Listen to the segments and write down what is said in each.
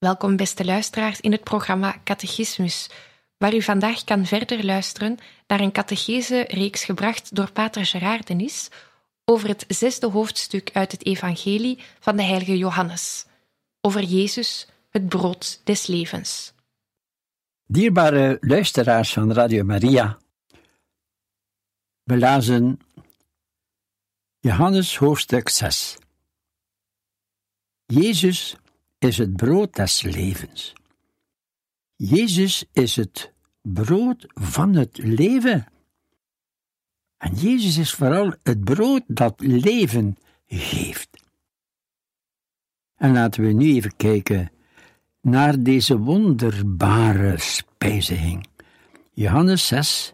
Welkom beste luisteraars in het programma Catechismus, waar u vandaag kan verder luisteren naar een catechese-reeks gebracht door Pater Gerard Denis over het zesde hoofdstuk uit het Evangelie van de heilige Johannes, over Jezus, het brood des levens. Dierbare luisteraars van Radio Maria, we lazen Johannes hoofdstuk 6. Jezus is het brood des levens. Jezus is het brood van het leven. En Jezus is vooral het brood dat leven geeft. En laten we nu even kijken naar deze wonderbare spijziging. Johannes 6,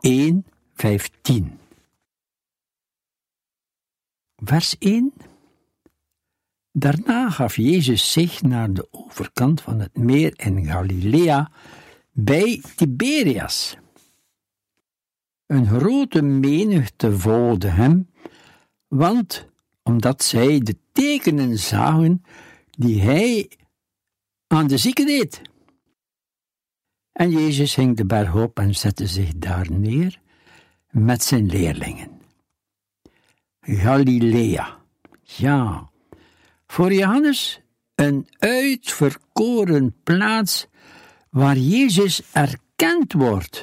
1, 15. Vers 1 Daarna gaf Jezus zich naar de overkant van het meer in Galilea bij Tiberias. Een grote menigte volgde hem, want omdat zij de tekenen zagen die hij aan de zieken deed. En Jezus ging de berg op en zette zich daar neer met zijn leerlingen. Galilea, ja, voor Johannes een uitverkoren plaats waar Jezus erkend wordt.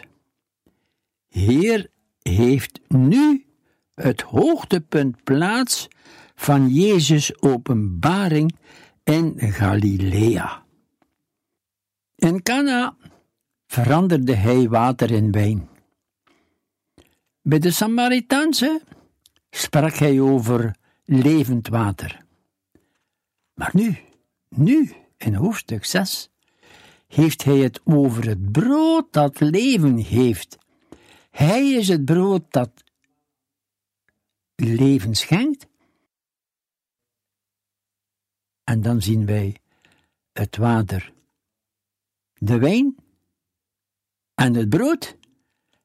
Hier heeft nu het hoogtepunt plaats van Jezus' openbaring in Galilea. In Cana veranderde hij water in wijn. Bij de Samaritaanse sprak hij over levend water. Maar nu, nu, in hoofdstuk 6, heeft hij het over het brood dat leven heeft. Hij is het brood dat leven schenkt. En dan zien wij het water, de wijn en het brood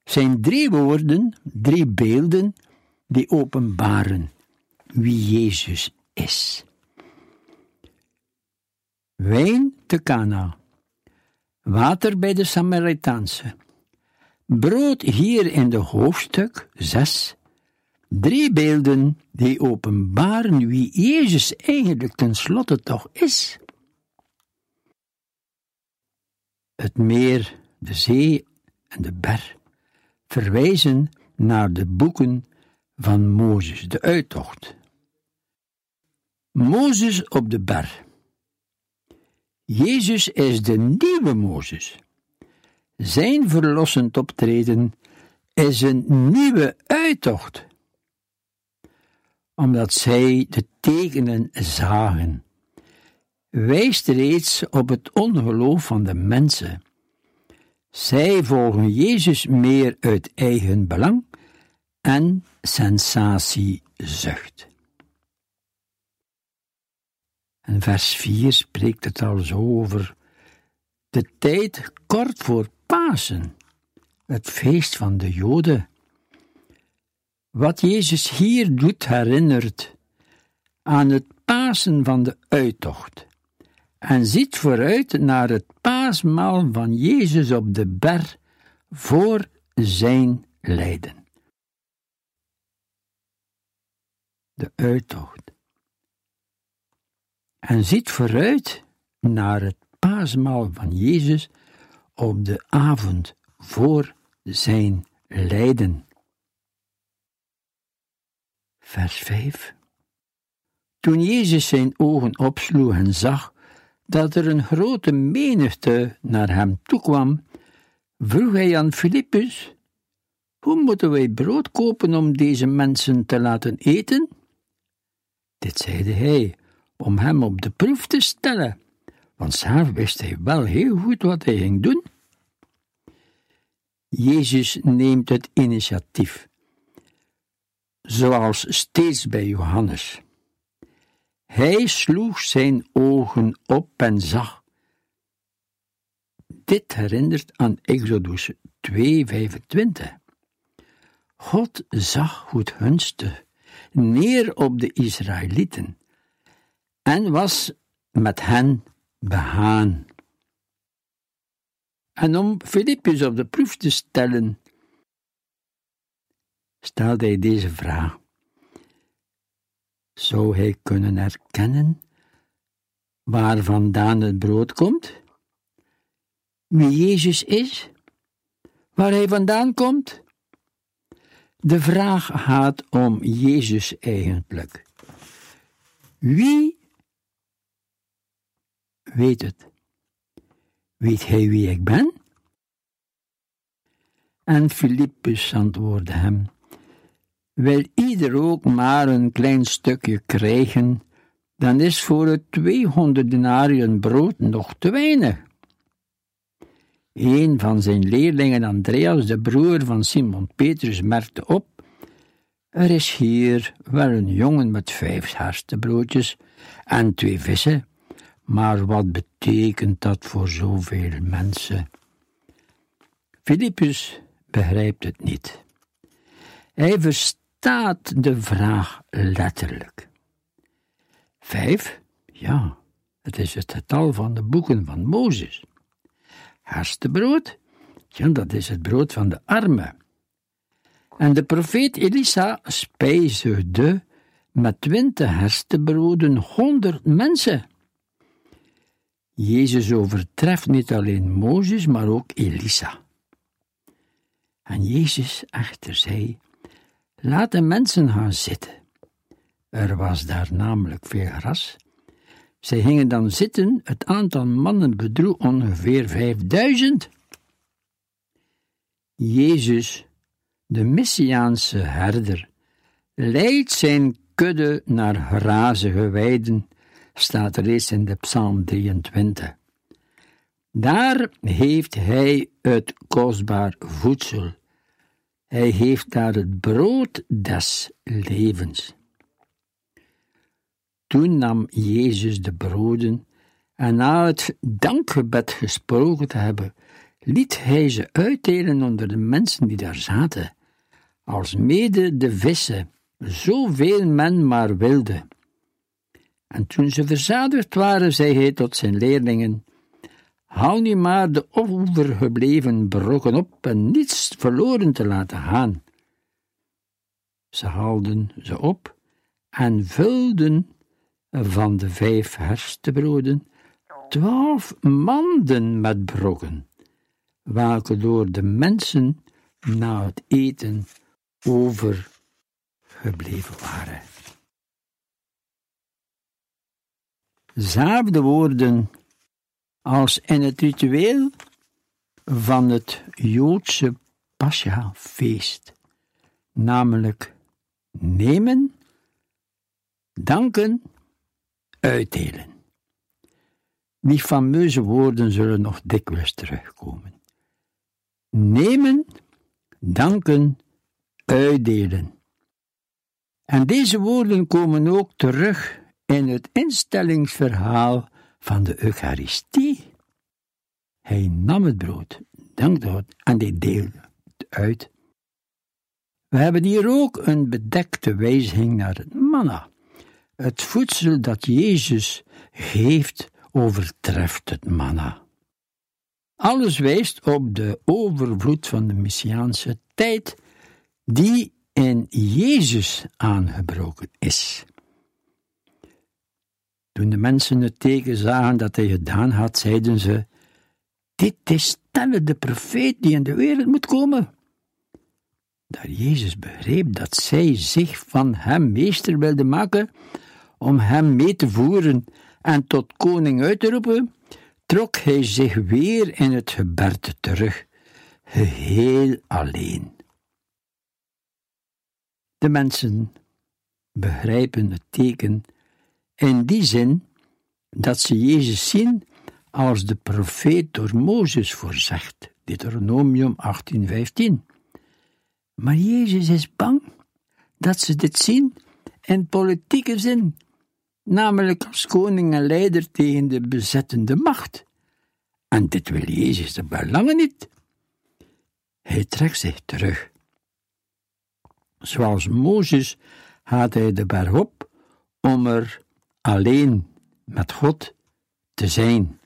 zijn drie woorden, drie beelden die openbaren wie Jezus is. Wijn te Cana, water bij de Samaritaanse, brood hier in de hoofdstuk 6, drie beelden die openbaren wie Jezus eigenlijk tenslotte toch is. Het meer, de zee en de ber verwijzen naar de boeken van Mozes, de uittocht. Mozes op de ber. Jezus is de nieuwe Mozes. Zijn verlossend optreden is een nieuwe uittocht, omdat zij de tekenen zagen, wijst reeds op het ongeloof van de mensen. Zij volgen Jezus meer uit eigen belang en sensatiezucht. En vers 4 spreekt het al zo over de tijd kort voor Pasen, het feest van de Joden. Wat Jezus hier doet herinnert aan het Pasen van de uittocht en ziet vooruit naar het paasmaal van Jezus op de berg voor zijn lijden. De uittocht en ziet vooruit naar het paasmaal van Jezus op de avond voor zijn lijden. Vers 5 Toen Jezus zijn ogen opsloeg en zag dat er een grote menigte naar hem toekwam, vroeg hij aan Filippus: Hoe moeten wij brood kopen om deze mensen te laten eten? Dit zeide hij om hem op de proef te stellen, want zelf wist hij wel heel goed wat hij ging doen. Jezus neemt het initiatief, zoals steeds bij Johannes. Hij sloeg zijn ogen op en zag. Dit herinnert aan Exodus 2:25. God zag goed gunstig neer op de Israëlieten en was met hen behaan. En om Filippus op de proef te stellen, stelde hij deze vraag. Zou hij kunnen herkennen waar vandaan het brood komt? Wie Jezus is? Waar hij vandaan komt? De vraag gaat om Jezus eigenlijk. Wie weet het? Weet hij wie ik ben? En Filippus antwoordde hem: Wil ieder ook maar een klein stukje krijgen, dan is voor het tweehonderd denariën brood nog te weinig. Een van zijn leerlingen, Andreas, de broer van Simon Petrus, merkte op: Er is hier wel een jongen met vijf herstebroodjes en twee vissen, maar wat betekent dat voor zoveel mensen? Filippus begrijpt het niet. Hij verstaat de vraag letterlijk. Vijf? Ja, het is het getal van de boeken van Mozes. Herstebrood? Ja, dat is het brood van de armen. En de profeet Elisa spijzigde met twintig herstebroden honderd mensen. Jezus overtreft niet alleen Mozes, maar ook Elisa. En Jezus echter zei: Laat de mensen gaan zitten. Er was daar namelijk veel gras. Zij gingen dan zitten, het aantal mannen bedroeg ongeveer vijfduizend. Jezus, de Messiaanse herder, leidt zijn kudde naar grazige weiden staat reeds in de Psalm 23. Daar heeft hij het kostbaar voedsel. Hij heeft daar het brood des levens. Toen nam Jezus de broden en na het dankgebed gesproken te hebben, liet hij ze uitdelen onder de mensen die daar zaten, als mede de vissen, zoveel men maar wilde. En toen ze verzadigd waren, zei hij tot zijn leerlingen: Haal nu maar de overgebleven brokken op en niets verloren te laten gaan. Ze haalden ze op en vulden van de vijf herstebroden twaalf manden met brokken, welke door de mensen na het eten overgebleven waren. Zelfde woorden als in het ritueel van het Joodse Pascha-feest, namelijk nemen, danken, uitdelen. Die fameuze woorden zullen nog dikwijls terugkomen. Nemen, danken, uitdelen. En deze woorden komen ook terug in het instellingsverhaal van de Eucharistie. Hij nam het brood, dankte God en hij deelde het uit. We hebben hier ook een bedekte wijziging naar het manna. Het voedsel dat Jezus geeft overtreft het manna. Alles wijst op de overvloed van de Messiaanse tijd, die in Jezus aangebroken is. Toen de mensen het teken zagen dat hij gedaan had, zeiden ze: Dit is stelle de profeet die in de wereld moet komen. Daar Jezus begreep dat zij zich van hem meester wilden maken om hem mee te voeren en tot koning uit te roepen, trok hij zich weer in het geberte terug, geheel alleen. De mensen begrijpen het teken in die zin dat ze Jezus zien als de profeet door Mozes voorzegt, Deuteronomium 18:15. Maar Jezus is bang dat ze dit zien in politieke zin, namelijk als koning en leider tegen de bezettende macht. En dit wil Jezus de belangen niet. Hij trekt zich terug. Zoals Mozes gaat hij de berg op om er alleen met God te zijn.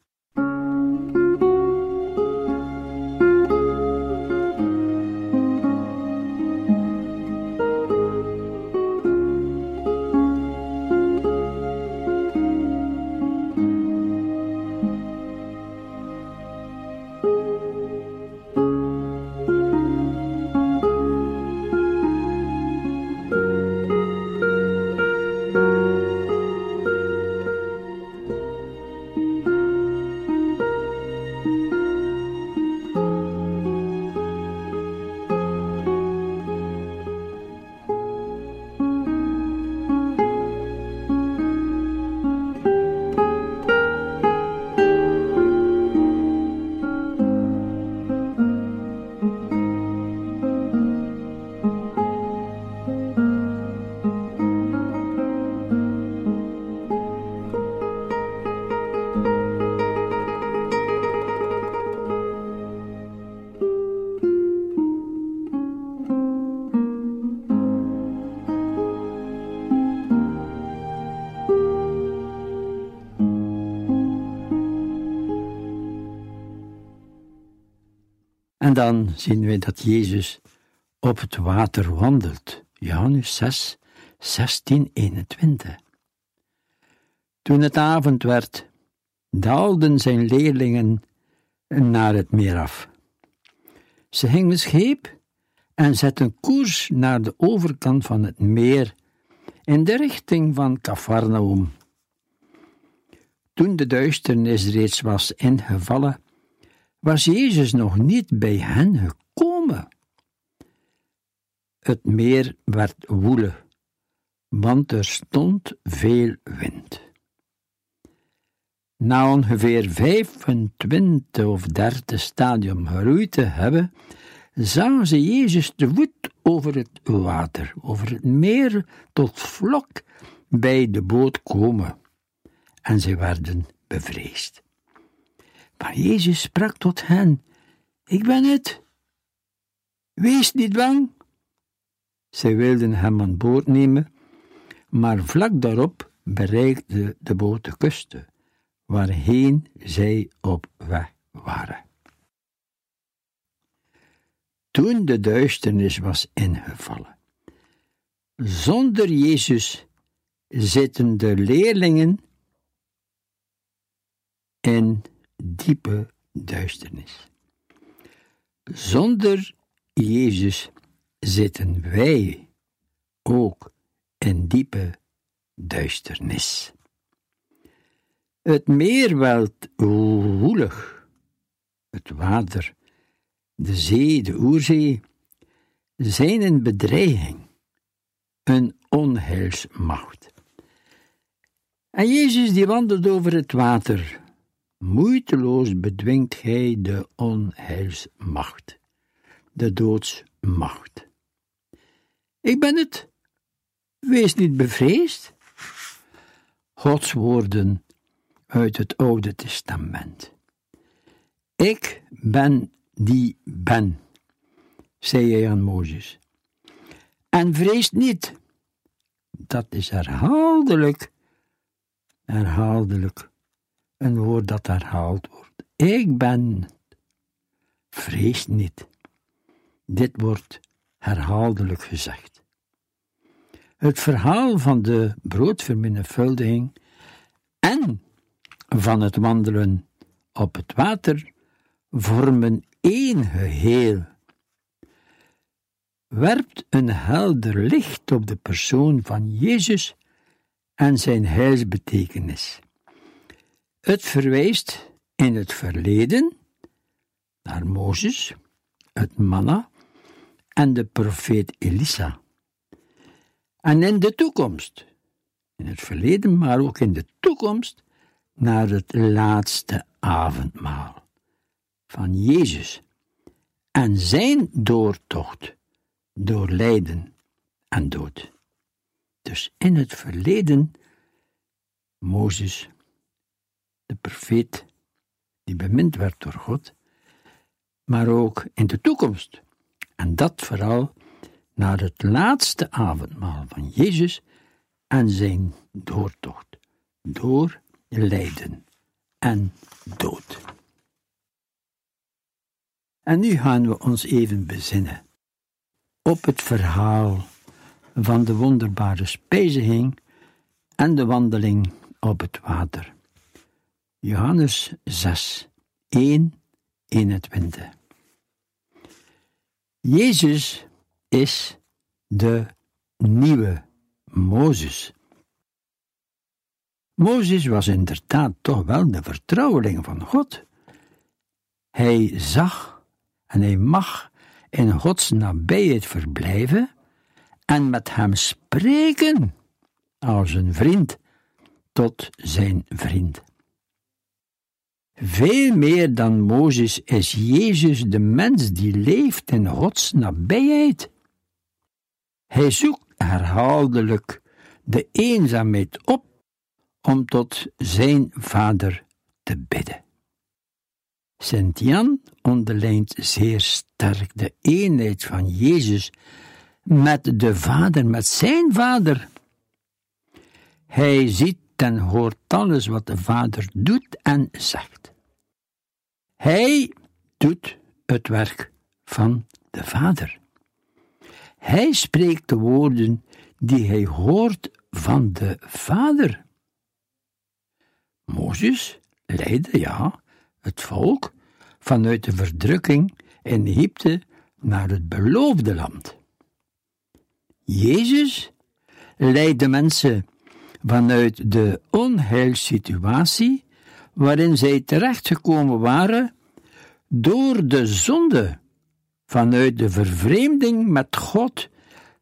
Dan zien we dat Jezus op het water wandelt. Johannes 6, 16, 21. Toen het avond werd, daalden zijn leerlingen naar het meer af. Ze gingen scheep en zetten koers naar de overkant van het meer, in de richting van Cafarnaum. Toen de duisternis reeds was ingevallen, was Jezus nog niet bij hen gekomen. Het meer werd woelig, want er stond veel wind. Na ongeveer 25 of 30 stadium geroeid te hebben, zagen ze Jezus te voet over het water, over het meer, tot vlok bij de boot komen. En ze werden bevreesd. Maar Jezus sprak tot hen: Ik ben het. Wees niet bang. Zij wilden hem aan boord nemen, maar vlak daarop bereikte de boot de kusten, waarheen zij op weg waren. Toen de duisternis was ingevallen, zonder Jezus zitten de leerlingen in diepe duisternis. Zonder Jezus zitten wij ook in diepe duisternis. Het meer werd woelig, het water, de zee, de oerzee, zijn een bedreiging, een onheilsmacht. En Jezus die wandelt over het water, Moeiteloos bedwingt gij de onheilsmacht, de doodsmacht. Ik ben het. Wees niet bevreesd. Gods woorden uit het Oude Testament. Ik ben die ben, zei hij aan Mozes. En vrees niet. Dat is herhaaldelijk, herhaaldelijk een woord dat herhaald wordt. Ik ben. Vrees niet. Dit wordt herhaaldelijk gezegd. Het verhaal van de broodvermenigvuldiging en van het wandelen op het water vormen één geheel. Werpt een helder licht op de persoon van Jezus en zijn heilsbetekenis. Het verwijst in het verleden naar Mozes, het manna en de profeet Elisa. En in de toekomst, in het verleden, maar ook in de toekomst, naar het laatste avondmaal van Jezus en zijn doortocht door lijden en dood. Dus in het verleden, Mozes, de profeet, die bemind werd door God, maar ook in de toekomst. En dat vooral naar het laatste avondmaal van Jezus en zijn doortocht door lijden en dood. En nu gaan we ons even bezinnen op het verhaal van de wonderbare spijziging en de wandeling op het water. Johannes 6, 1, 21. Jezus is de nieuwe Mozes. Mozes was inderdaad toch wel de vertrouweling van God. Hij zag en hij mag in Gods nabijheid verblijven en met hem spreken als een vriend tot zijn vriend. Veel meer dan Mozes is Jezus de mens die leeft in Gods nabijheid. Hij zoekt herhaaldelijk de eenzaamheid op om tot zijn vader te bidden. Sint Jan onderlijnt zeer sterk de eenheid van Jezus met de Vader, met zijn Vader. Hij ziet en hoort alles wat de Vader doet en zegt. Hij doet het werk van de Vader. Hij spreekt de woorden die hij hoort van de Vader. Mozes leidde, ja, het volk vanuit de verdrukking in Egypte naar het beloofde land. Jezus leidde mensen vanuit de onheilsituatie waarin zij terechtgekomen waren door de zonde, vanuit de vervreemding met God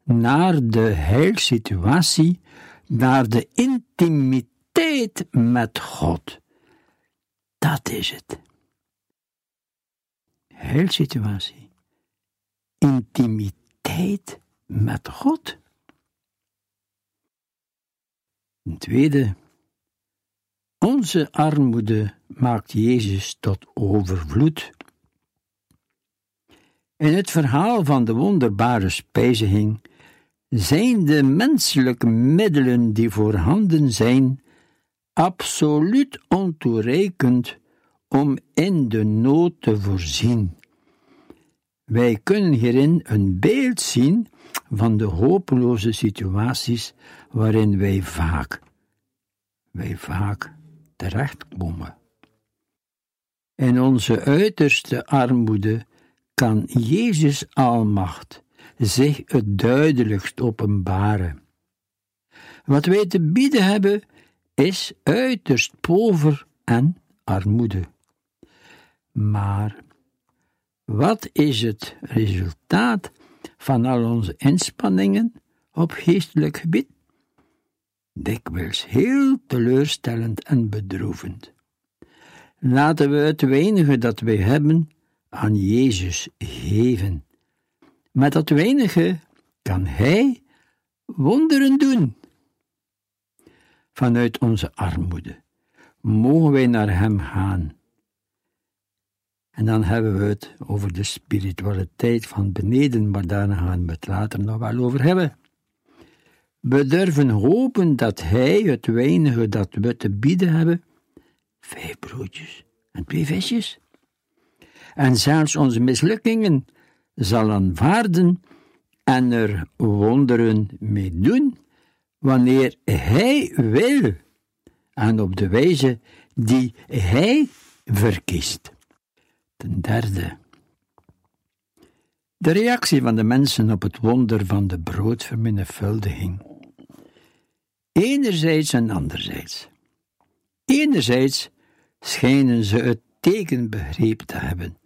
naar de heilsituatie, naar de intimiteit met God. Dat is het. Heilsituatie. Intimiteit met God. Een tweede, onze armoede maakt Jezus tot overvloed. In het verhaal van de wonderbare spijziging zijn de menselijke middelen die voorhanden zijn absoluut ontoereikend om in de nood te voorzien. Wij kunnen hierin een beeld zien van de hopeloze situaties waarin wij vaak, wij vaak terechtkomen. In onze uiterste armoede kan Jezus Almacht zich het duidelijkst openbaren. Wat wij te bieden hebben, is uiterst pover en armoede. Maar wat is het resultaat van al onze inspanningen op geestelijk gebied? Dikwijls heel teleurstellend en bedroevend. Laten we het weinige dat wij hebben aan Jezus geven. Met dat weinige kan Hij wonderen doen. Vanuit onze armoede mogen wij naar Hem gaan en dan hebben we het over de spiritualiteit van beneden, maar daar gaan we het later nog wel over hebben. We durven hopen dat Hij het weinige dat we te bieden hebben, vijf broodjes en twee visjes, en zelfs onze mislukkingen zal aanvaarden en er wonderen mee doen, wanneer Hij wil en op de wijze die Hij verkiest. Ten derde, de reactie van de mensen op het wonder van de broodvermenigvuldiging. Enerzijds en anderzijds. Enerzijds schijnen ze het teken begrepen te hebben.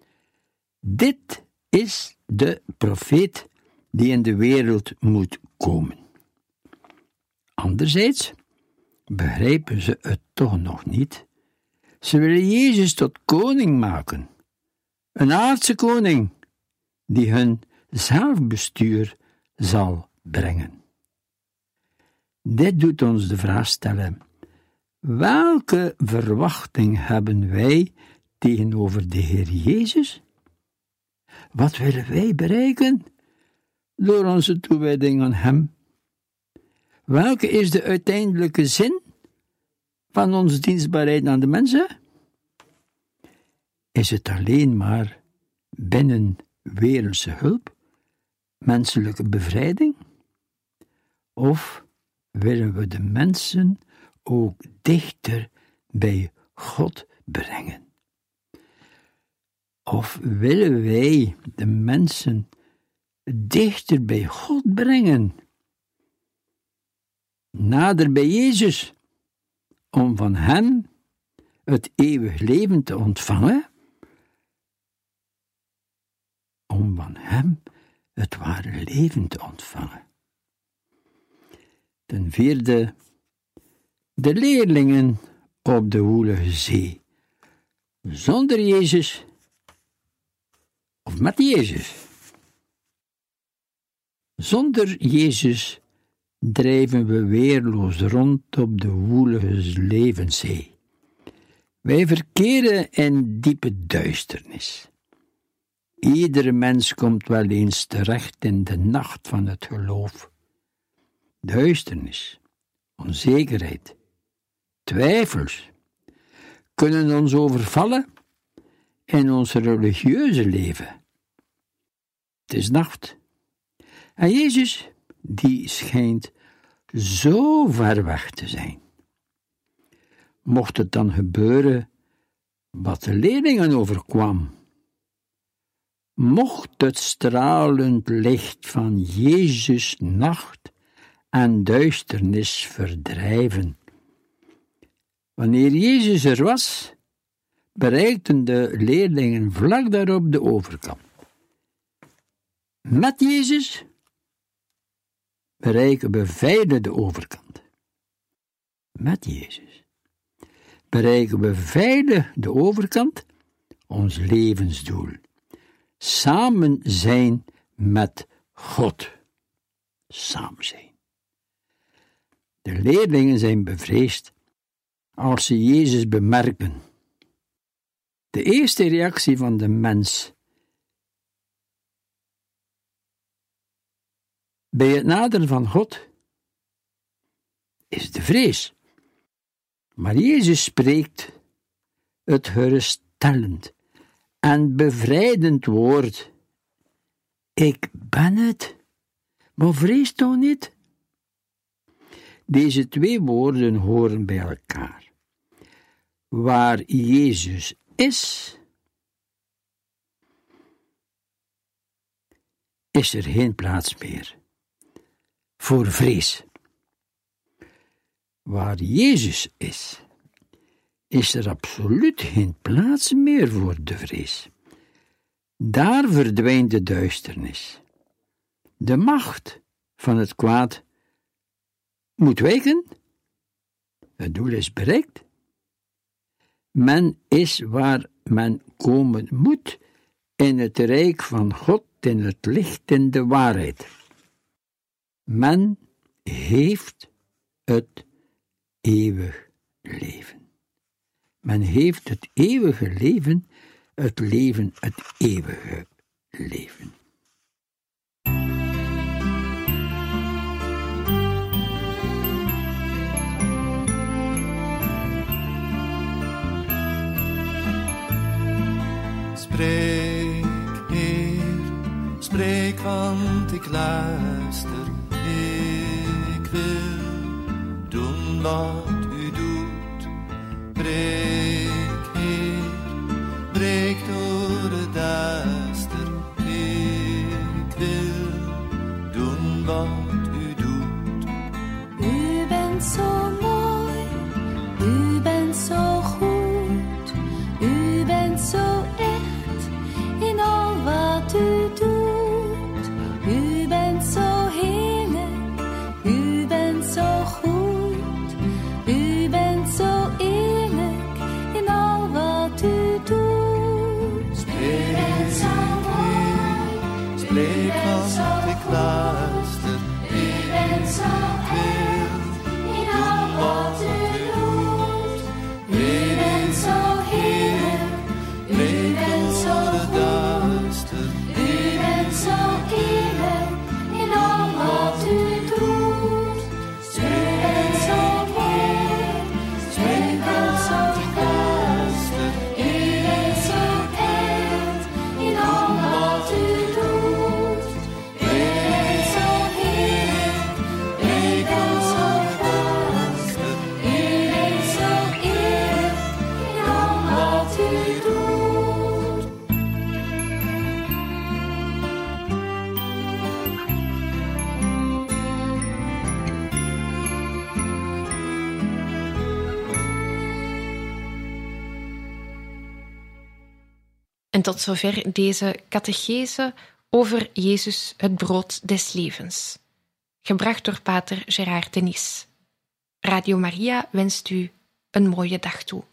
Dit is de profeet die in de wereld moet komen. Anderzijds begrijpen ze het toch nog niet. Ze willen Jezus tot koning maken, een aardse koning die hun zelfbestuur zal brengen. Dit doet ons de vraag stellen: welke verwachting hebben wij tegenover de Heer Jezus? Wat willen wij bereiken door onze toewijding aan Hem? Welke is de uiteindelijke zin van onze dienstbaarheid aan de mensen? Is het alleen maar binnen wereldse hulp, menselijke bevrijding? Of willen we de mensen ook dichter bij God brengen? Of willen wij de mensen dichter bij God brengen? Nader bij Jezus, om van Hem het eeuwig leven te ontvangen? Om van Hem het ware leven te ontvangen. Ten vierde, de leerlingen op de woelige zee. Zonder Jezus of met Jezus. Zonder Jezus drijven we weerloos rond op de woelige levenszee. Wij verkeren in diepe duisternis. Iedere mens komt wel eens terecht in de nacht van het geloof. Duisternis, onzekerheid, twijfels kunnen ons overvallen in ons religieuze leven. Het is nacht. En Jezus, die schijnt zo ver weg te zijn. Mocht het dan gebeuren wat de leerlingen overkwam, mocht het stralend licht van Jezus nacht en duisternis verdrijven. Wanneer Jezus er was, bereikten de leerlingen vlak daarop de overkant. Met Jezus bereiken we veilig de overkant. Met Jezus bereiken we veilig de overkant, ons levensdoel. Samen zijn met God. Samen zijn. De leerlingen zijn bevreesd als ze Jezus bemerken. De eerste reactie van de mens bij het naderen van God is de vrees. Maar Jezus spreekt het geruststellend en bevrijdend woord. Ik ben het, maar vrees toch niet? Deze twee woorden horen bij elkaar. Waar Jezus is, is er geen plaats meer voor vrees. Waar Jezus is, is er absoluut geen plaats meer voor de vrees. Daar verdwijnt de duisternis. De macht van het kwaad moet wijken. Het doel is bereikt. Men is waar men komen moet, in het rijk van God, in het licht in de waarheid. Men heeft het eeuwig leven. Men heeft het eeuwige leven, het leven, het eeuwige leven. Spreek, Heer, spreek, want ik luister. Ik wil doen wat preso. En tot zover deze catechese over Jezus, het brood des levens. Gebracht door pater Gerard Denis. Radio Maria wenst u een mooie dag toe.